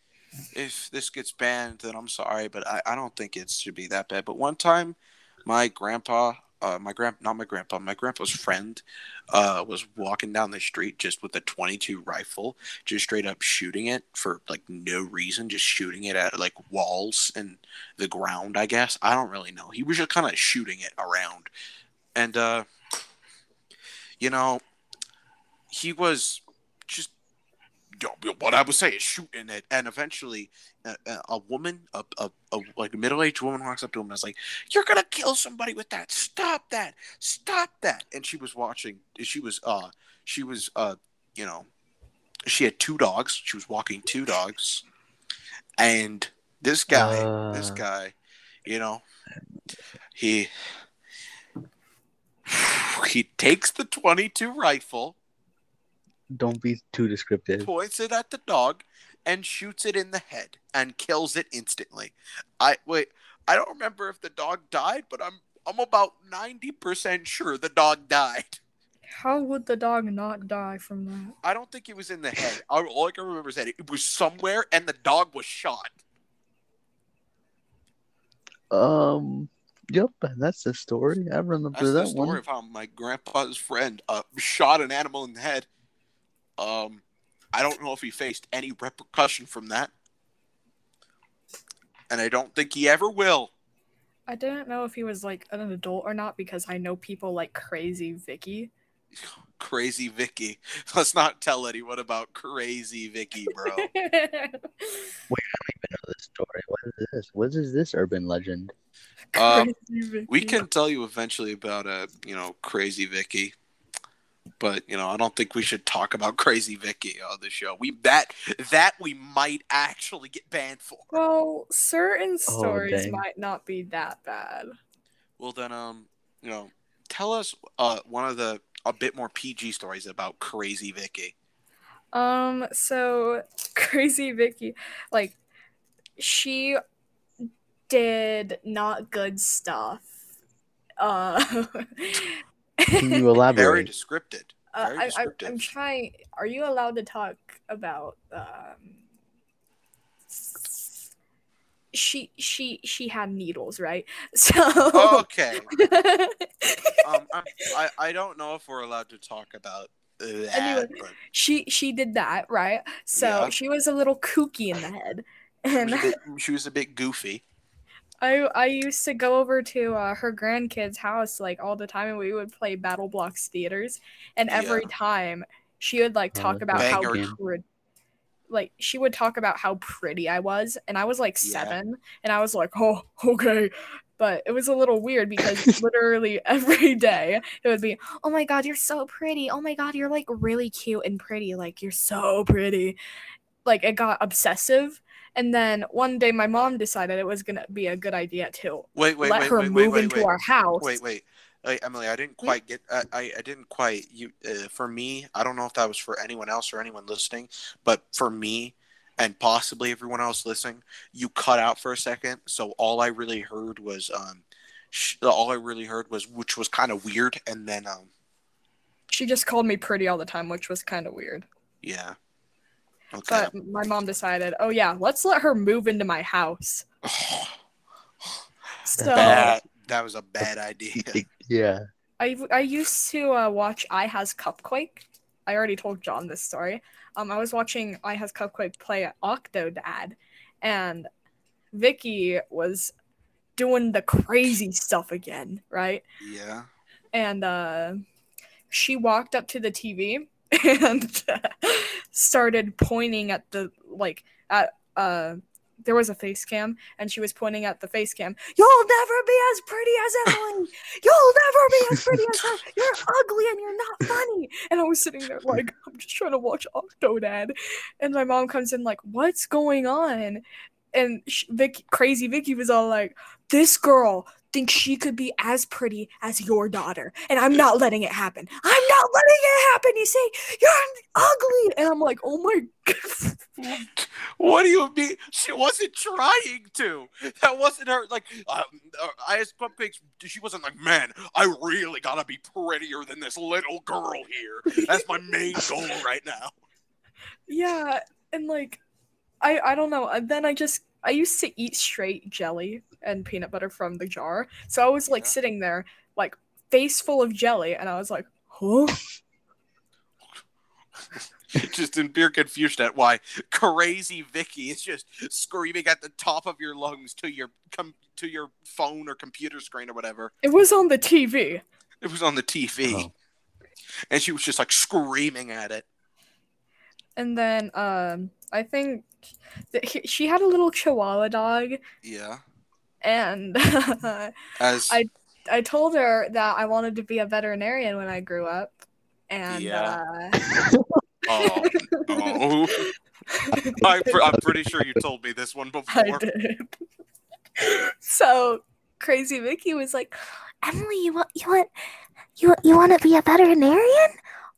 if this gets banned, then I'm sorry, but I, I don't think it should be that bad. But one time, my grandpa, uh, my grand, not my grandpa, my grandpa's friend, uh, was walking down the street just with a 22 rifle, just straight up shooting it for like no reason, just shooting it at like walls and the ground. I guess I don't really know. He was just kind of shooting it around, and uh, you know, he was just you know, what I would say is shooting it, and eventually, a, a- woman, a, a, a like middle aged woman, walks up to him and is like, "You're gonna kill somebody with that! Stop that! Stop that!" And she was watching. She was uh, she was uh, you know, she had two dogs. She was walking two dogs, and this guy, this Uh. guy, you know, he he takes the 22 rifle Don't be too descriptive. points it at the dog and shoots it in the head and kills it instantly. I wait, I don't remember if the dog died, but I'm I'm about 90% sure the dog died. How would the dog not die from that? I don't think it was in the head. All all I can remember is that it was somewhere and the dog was shot. Um. Yep, that's the story. I remember That's the that story one. of how my grandpa's friend uh, shot an animal in the head. Um, I don't know if he faced any repercussion from that, and I don't think he ever will. I didn't know if he was like an adult or not because I know people like Crazy Vicky. Crazy Vicky. Let's not tell anyone about Crazy Vicky, bro. Wait, I don't even know this story. What is this? What is this urban legend? Um, we can tell you eventually about uh, you know, Crazy Vicky. But you know, I don't think we should talk about Crazy Vicky on the show. We that that we might actually get banned for. Well, certain Oh, stories dang. might not be that bad. Well, then, um, you know, tell us uh one of the a bit more PG stories about Crazy Vicky. Um, so Crazy Vicky, like, she did not good stuff. Uh, Can you Very elaborate? descriptive. Uh, Very I, I, descriptive. I'm trying. Are you allowed to talk about? Um, she she she had needles, right? So. Okay. Um, I'm, I I don't know if we're allowed to talk about that. Anyway. but she she did that, right? So Yeah. she was a little kooky in the head, she was, and a bit, she was a bit goofy. I I used to go over to uh, her grandkids' house like all the time, and we would play BattleBlock Theaters. And every time she would like Oh, talk that's about how Banger. like she would talk about how pretty I was, and I was like Yeah. seven, and I was like, oh okay. But it was a little weird because literally every day it would be, oh my god, you're so pretty. Oh my god, you're like really cute and pretty. Like you're so pretty. Like it got obsessive. And then one day my mom decided it was gonna be a good idea to Wait, wait, let wait, her wait, move wait, into wait. our house. Wait, wait. Hey, Emily, I didn't quite get. I, I, I didn't quite. You uh, for me. I don't know if that was for anyone else or anyone listening, but for me, and possibly everyone else listening, you cut out for a second. So all I really heard was um, sh- all I really heard was which was kind of weird, and then um, She just called me pretty all the time, which was kind of weird. yeah. Okay. But my mom decided, oh yeah, let's let her move into my house. So bad. That was a bad idea. Yeah. I I used to uh, watch iHasCupquake. I already told John this story. Um, I was watching iHasCupquake play Octodad, and Vicky was doing the crazy stuff again, right? Yeah. and uh, she walked up to the TV and started pointing at the like at uh there was a face cam and she was pointing at the face cam. You'll never be as pretty as emily. You'll never be as pretty as her. You're ugly and you're not funny. And i was sitting there like i'm just trying to watch octodad and my mom comes in like what's going on? And sh- Vic, crazy vicky was all like this girl thinks she could be as pretty as your daughter, and I'm not letting it happen. I'm not letting it happen. You say you're ugly, and I'm like, oh my. God. What do you mean? She wasn't trying to. That wasn't her. Like, um, uh, I asked Cupcakes. She wasn't like, man, I really gotta be prettier than this little girl here. That's my main goal right now. yeah, and like, I I don't know. And then I just I used to eat straight jelly and peanut butter from the jar, so I was like Yeah. sitting there like face full of jelly, and I was like, huh. just in pure confusion at why crazy Vicky is just screaming at the top of your lungs to your com- to your phone or computer screen or whatever. It was on the TV. It was on the TV, Oh. and she was just like screaming at it. And then um, I think he- she had a little Chihuahua dog, Yeah, and as I- I told her that I wanted to be a veterinarian when I grew up, and Yeah. uh, oh, oh. I, I'm pretty sure you told me this one I before. did. so crazy Vicky was like, Emily, you want you want you you want to be a veterinarian?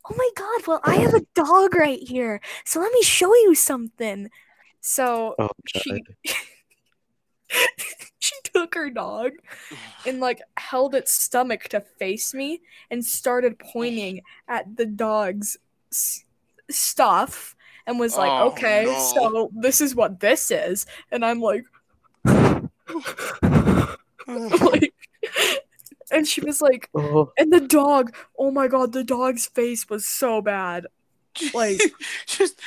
Oh my god! Well, I have a dog right here, so let me show you something. So Oh, she she took her dog and like held its stomach to face me and started pointing at the dog's s- stuff and was like, Oh, "Okay, no. so this is what this is," and I'm like, like, and she was like, Oh, and the dog, oh my god, the dog's face was so bad. Like- just,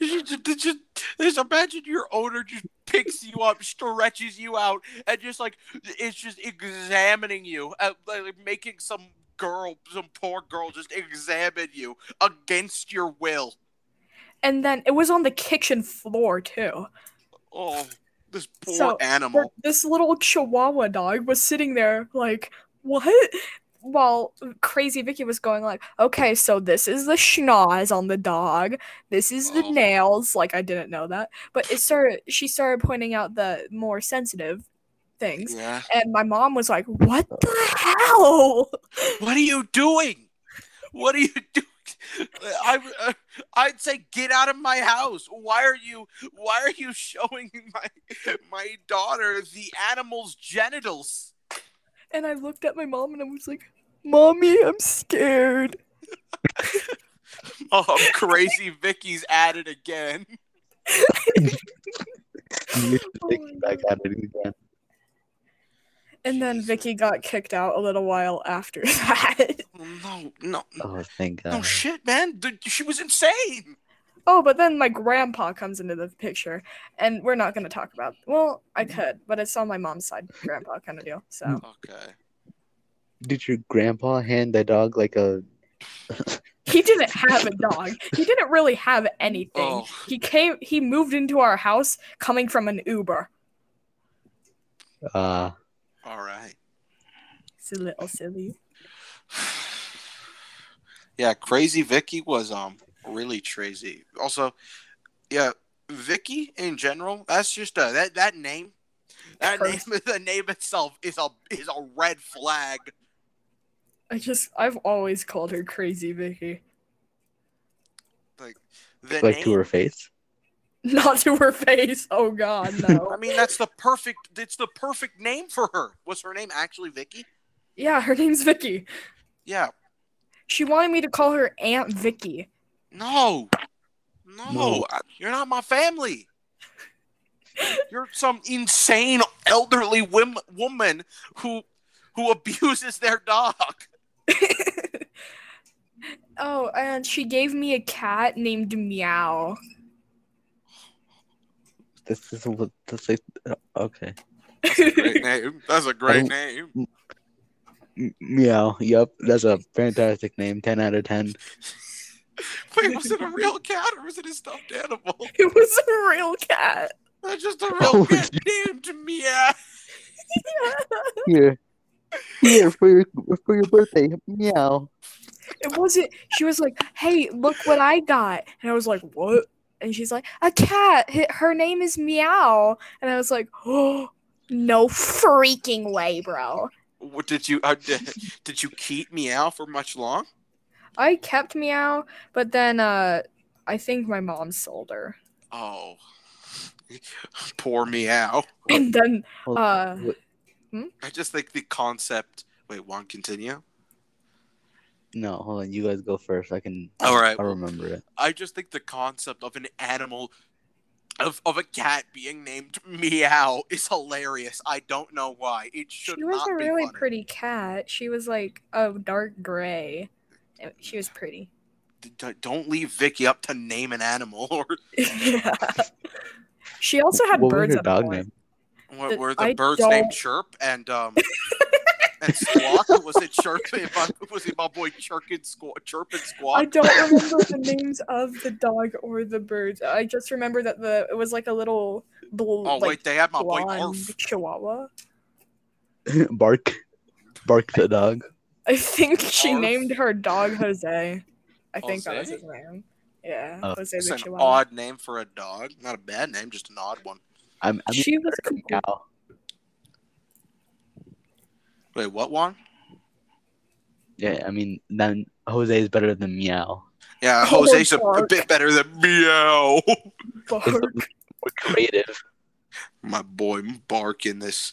just, just, just imagine your owner just picks you up, stretches you out, and just like it's just examining you, uh, like making some girl, some poor girl, just examine you against your will. And then it was on the kitchen floor too. Oh, this poor So, animal. This little chihuahua dog was sitting there like, what? While crazy Vicky was going like, okay, so this is the schnoz on the dog. This is the Oh. nails. Like I didn't know that. But it started she started pointing out the more sensitive things. Yeah. And my mom was like, What the hell? What are you doing? What are you doing? I uh, I'd say get out of my house. Why are you why are you showing my my daughter the animal's genitals? And I looked at my mom and I was like, Mommy, I'm scared. Oh, crazy Vicky's at it again. back at it again. And then Jesus. Vicky got kicked out a little while after that. No, no, Oh, thank God. no shit, man. She was insane. oh, but then my grandpa comes into the picture, and we're not going to talk about. Well, I could, but it's on my mom's side, grandpa kind of deal. So Okay. Did your grandpa hand the dog like a? he didn't have a dog. He didn't really have anything. Oh. He came. He moved into our house coming from an Uber. Uh, All right. It's a little silly. Yeah, crazy Vicky was um really crazy. Also, yeah, Vicky in general, that's just a that that name. That name the name itself is a is a red flag. I just. I've always called her Crazy Vicky. Like the like name, to her face. Not to her face. Oh God, no. I mean, that's the perfect. It's the perfect name for her. Was her name actually Vicky? yeah, her name's Vicky. Yeah. She wanted me to call her Aunt Vicky. No. No, No. I- you're not my family. You're some insane elderly wim- woman who who abuses their dog. oh, and she gave me a cat named Meow. This is what this is. Uh, okay. Great name. That's a great name. Mm, M- meow. Yep. That's a fantastic name. Ten out of ten. Wait, was it a real cat or was it a stuffed animal? It was a real cat. That's just a real Oh, cat named Meow. Here. Here for your for your birthday. Meow. It wasn't. She was like, "Hey, look what I got," and I was like, "What?" And she's like, "A cat. Her name is Meow," and I was like, "Oh, no freaking way, bro." What did you uh, did, did you keep Meow for much long? I kept Meow, but then uh, I think my mom sold her, Oh, poor Meow. and then uh, I just think the concept. Wait, one continue. No, hold on. You guys go first. I can. All right. I'll remember it. I just think the concept of an animal, of, of a cat being named Meow is hilarious. I don't know why. It should she was not a really funny. pretty cat. She was like a dark gray. She was pretty. D- d- Don't leave Vicky up to name an animal or yeah. She also had what birds was her at dog one name? what were the I birds don't- named Chirp and um and Squawk? Was it Chirp? my- Was it my boy Chirp and Squawk? Chirp and I don't remember the names of the dog or the birds. I just remember that the it was like a little blue, Oh like wait, they had my boy blonde chihuahua. Bark. Bark the dog. I think she Arf. named her dog Jose. I think that was Jose? his name. Yeah, Oh. Jose It's the an chihuahua. odd name for a dog. Not a bad name, just an odd one. I'm. I mean, she was cool. meow. Wait, what one? Yeah, I mean, then Jose is better than meow. Yeah, Oh, Jose's a, a bit better than Meow. Bark. Creative. My boy Bark in this.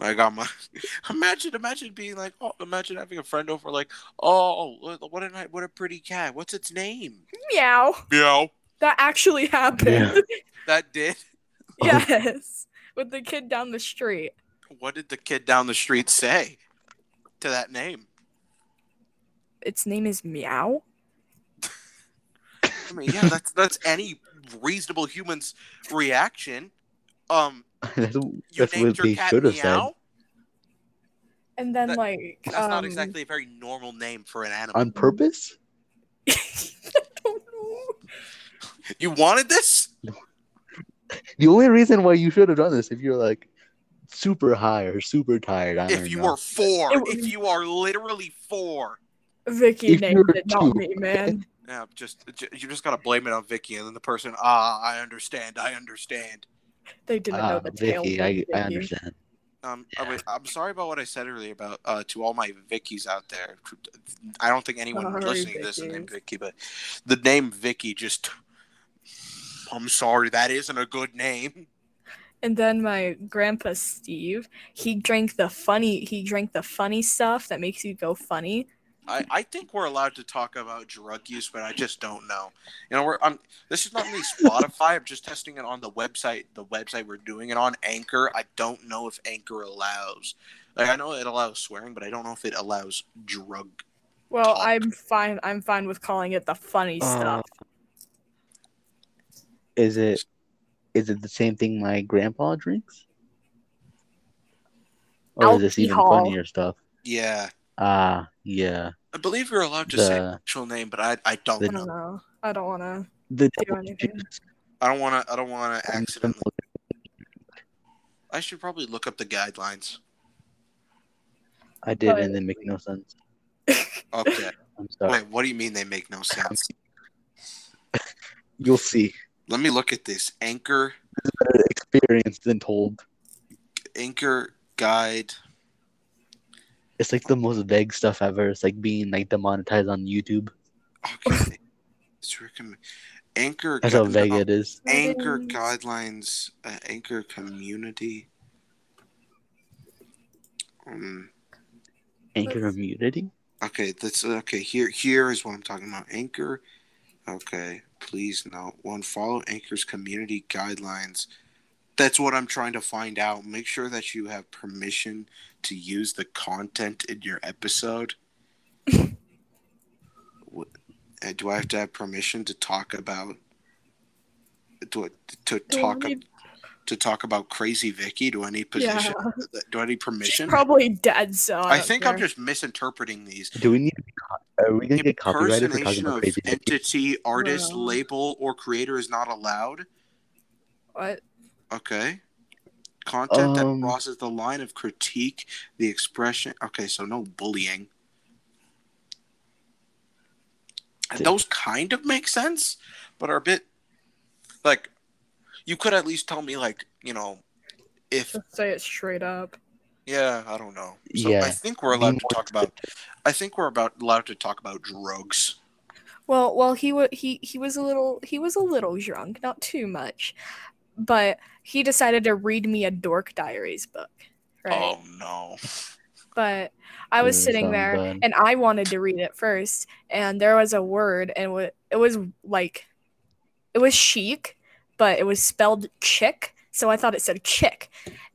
I got my. Imagine, imagine being like, oh, imagine having a friend over, like, oh, what a night, what a pretty cat. What's its name? Meow. Meow. That actually happened. That did. yes. With the kid down the street. What did the kid down the street say to that name? Its name is Meow. I mean, yeah, that's that's any reasonable human's reaction. Um, that's you that's named what your they cat should have said. Meow. And then That- like That's um, not exactly a very normal name for an animal. On purpose? I don't know. you wanted this? The only reason why you should have done this if you're like super high or super tired. I If you know. were four, It was- if you are literally four, Vicky If named you're it, not me, man. yeah, just you just gotta blame it on Vicky, and then the person, ah, I understand, I understand. They didn't know Ah, the tale. Vicky, of I, I understand. Um, I was- I'm sorry about what I said earlier about uh, to all my Vickies out there. I don't think anyone Sorry, listening to this is named Vicky, but the name Vicky just. I'm sorry, that isn't a good name. And then my grandpa Steve, he drank the funny. He drank the funny stuff that makes you go funny. I, I think we're allowed to talk about drug use, but I just don't know. You know, we're I'm this is not really Spotify. I'm just testing it on the website. The website we're doing it on, Anchor. I don't know if Anchor allows. Like I know it allows swearing, but I don't know if it allows drug. Well, Talk. I'm fine. I'm fine with calling it the funny Uh, stuff. Is it is it the same thing my grandpa drinks? Or is this even Alcohol. funnier stuff? Yeah, Ah, yeah. I believe you're allowed to say actual name, but I I don't I know. don't know. I don't want to. The Do anything. I don't want to. I don't want to accidentally. I should probably look up the guidelines. I did, But- and they make no sense. Okay. I'm sorry. Wait, what do you mean they make no sense? You'll see. Let me look at this. Anchor, Better experience than told. anchor guide. It's like the most vague stuff ever. It's like being like demonetized on YouTube. Okay. it's recommend. Anchor. That's how gu- vague no, it is. Anchor guidelines. Uh, anchor community. Um. Anchor community. Okay, that's okay. Here, here is what I'm talking about. Anchor. Okay, please note one. Follow Anchor's community guidelines. That's what I'm trying to find out. Make sure that you have permission to use the content in your episode. What- uh, Do I have to have permission to talk about? To to talk need- to talk about Crazy Vicky? Do I need position? Do I need She's permission? probably dead. So I, I don't think I'm just misinterpreting these. Do we need? To be co- are we gonna get copyrighted for talking Impersonation about of crazy? Vicky? entity, artist, No. label, or creator is not allowed. What? Okay. Content Um, that crosses the line of critique, the expression. Okay, so no bullying. And those kind of make sense, but are a bit like you could at least tell me, like, you know, if Just say it straight up. yeah, I don't know. So Yeah. I think we're allowed to talk about. I think we're about allowed to talk about drugs. Well, well, he wa he he was a little he was a little drunk, not too much, but he decided to read me a Dork Diaries book. Right. Oh no. But I was sitting there bad. and I wanted to read it first, and there was a word, and wa- it was like, it was chic, but it was spelled chick, so I thought it said chick,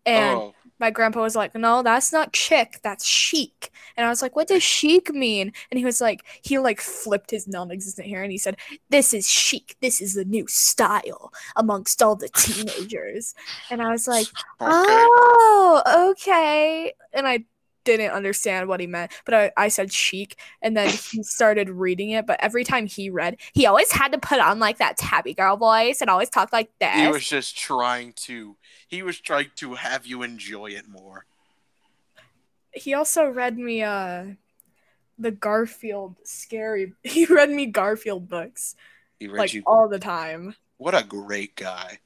and oh. my grandpa was like, "No, that's not chick, that's chic." And I was like, "What does chic mean?" And he was like, he like flipped his non-existent hair and he said, "This is chic. This is the new style amongst all the teenagers." and I was like. "Oh, okay." And I didn't understand what he meant, but I, I said chic, and then he started reading it. But every time he read, he always had to put on like that tabby girl voice and always talk like this. He was just trying to. He was trying to have you enjoy it more. he also read me uh the Garfield scary he read me Garfield books He read like you. all the time. What a great guy.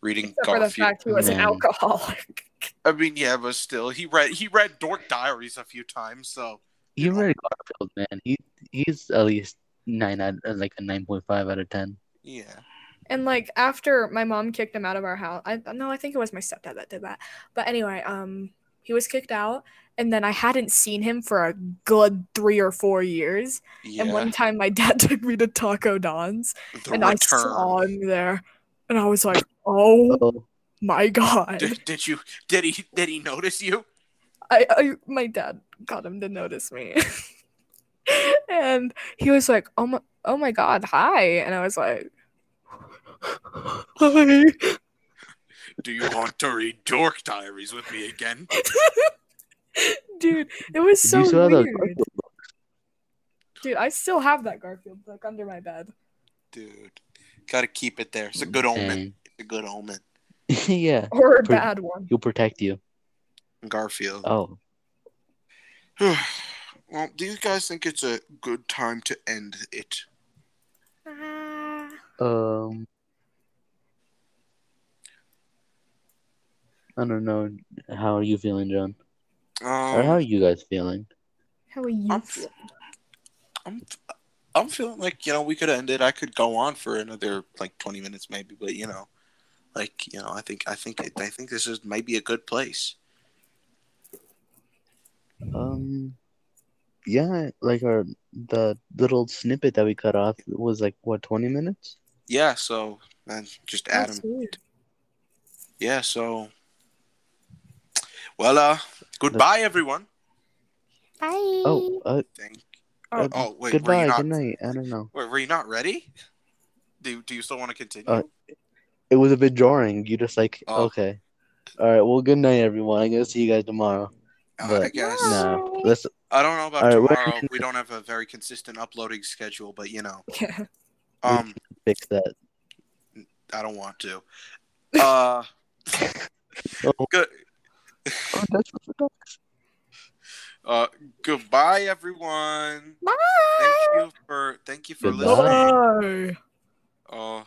Reading Except for the fact he was an alcoholic. I mean, yeah, but still, he read he read Dork Diaries a few times. So You read Garfield, man. He he's at least nine out uh, like a nine point five out of ten. yeah, And like after my mom kicked him out of our house, I no, I think it was my stepdad that did that. But anyway, um, he was kicked out, and then I hadn't seen him for a good three or four years. Yeah. And one time, my dad took me to Taco Don's, the and I saw him there, and I was like, "Oh Oh, my god!" Did, did you? Did he? Did he notice you? I, I my dad got him to notice me, and he was like, "Oh my, oh my god, hi!" And I was like, "Hi." Do you want to read Dork Diaries with me again? Dude, it was so you still have those weird. Dude, I still have that Garfield book under my bed. Dude, gotta keep it there. It's a good omen. Dang. It's a good omen. yeah, Or a Pre- bad one. he'll protect you. Garfield. Oh, well, do you guys think it's a good time to end it? Ah. um, I don't know. How are you feeling, John? Or how Um, are you guys feeling? How are you? I'm, feeling? I'm, I'm feeling like you know we could end it. I could go on for another like 20 minutes maybe, but you know, like you know, I think I think I think this is maybe a good place. Um, yeah, like our the little snippet that we cut off was like what twenty minutes. Yeah. So man, just add them. Yeah. So, well, uh, goodbye everyone. Bye. Oh, uh, Thank. Oh, Oh wait, were you goodbye, not? good night. I don't know. Wait, were you not ready? Do Do you still want to continue? Uh, It was a bit jarring. You just like Oh. okay. All right. Well, good night, everyone. I'm gonna see you guys tomorrow. Uh, I but- guess. No, let's. I don't know about All right, we're- tomorrow. we don't have a very consistent uploading schedule, but you know, yeah. um, fix that. I don't want to. Uh, Oh. good. Oh, that's what we're Uh, goodbye, everyone. Bye. Thank you for thank you for Goodbye. listening. Bye. Uh,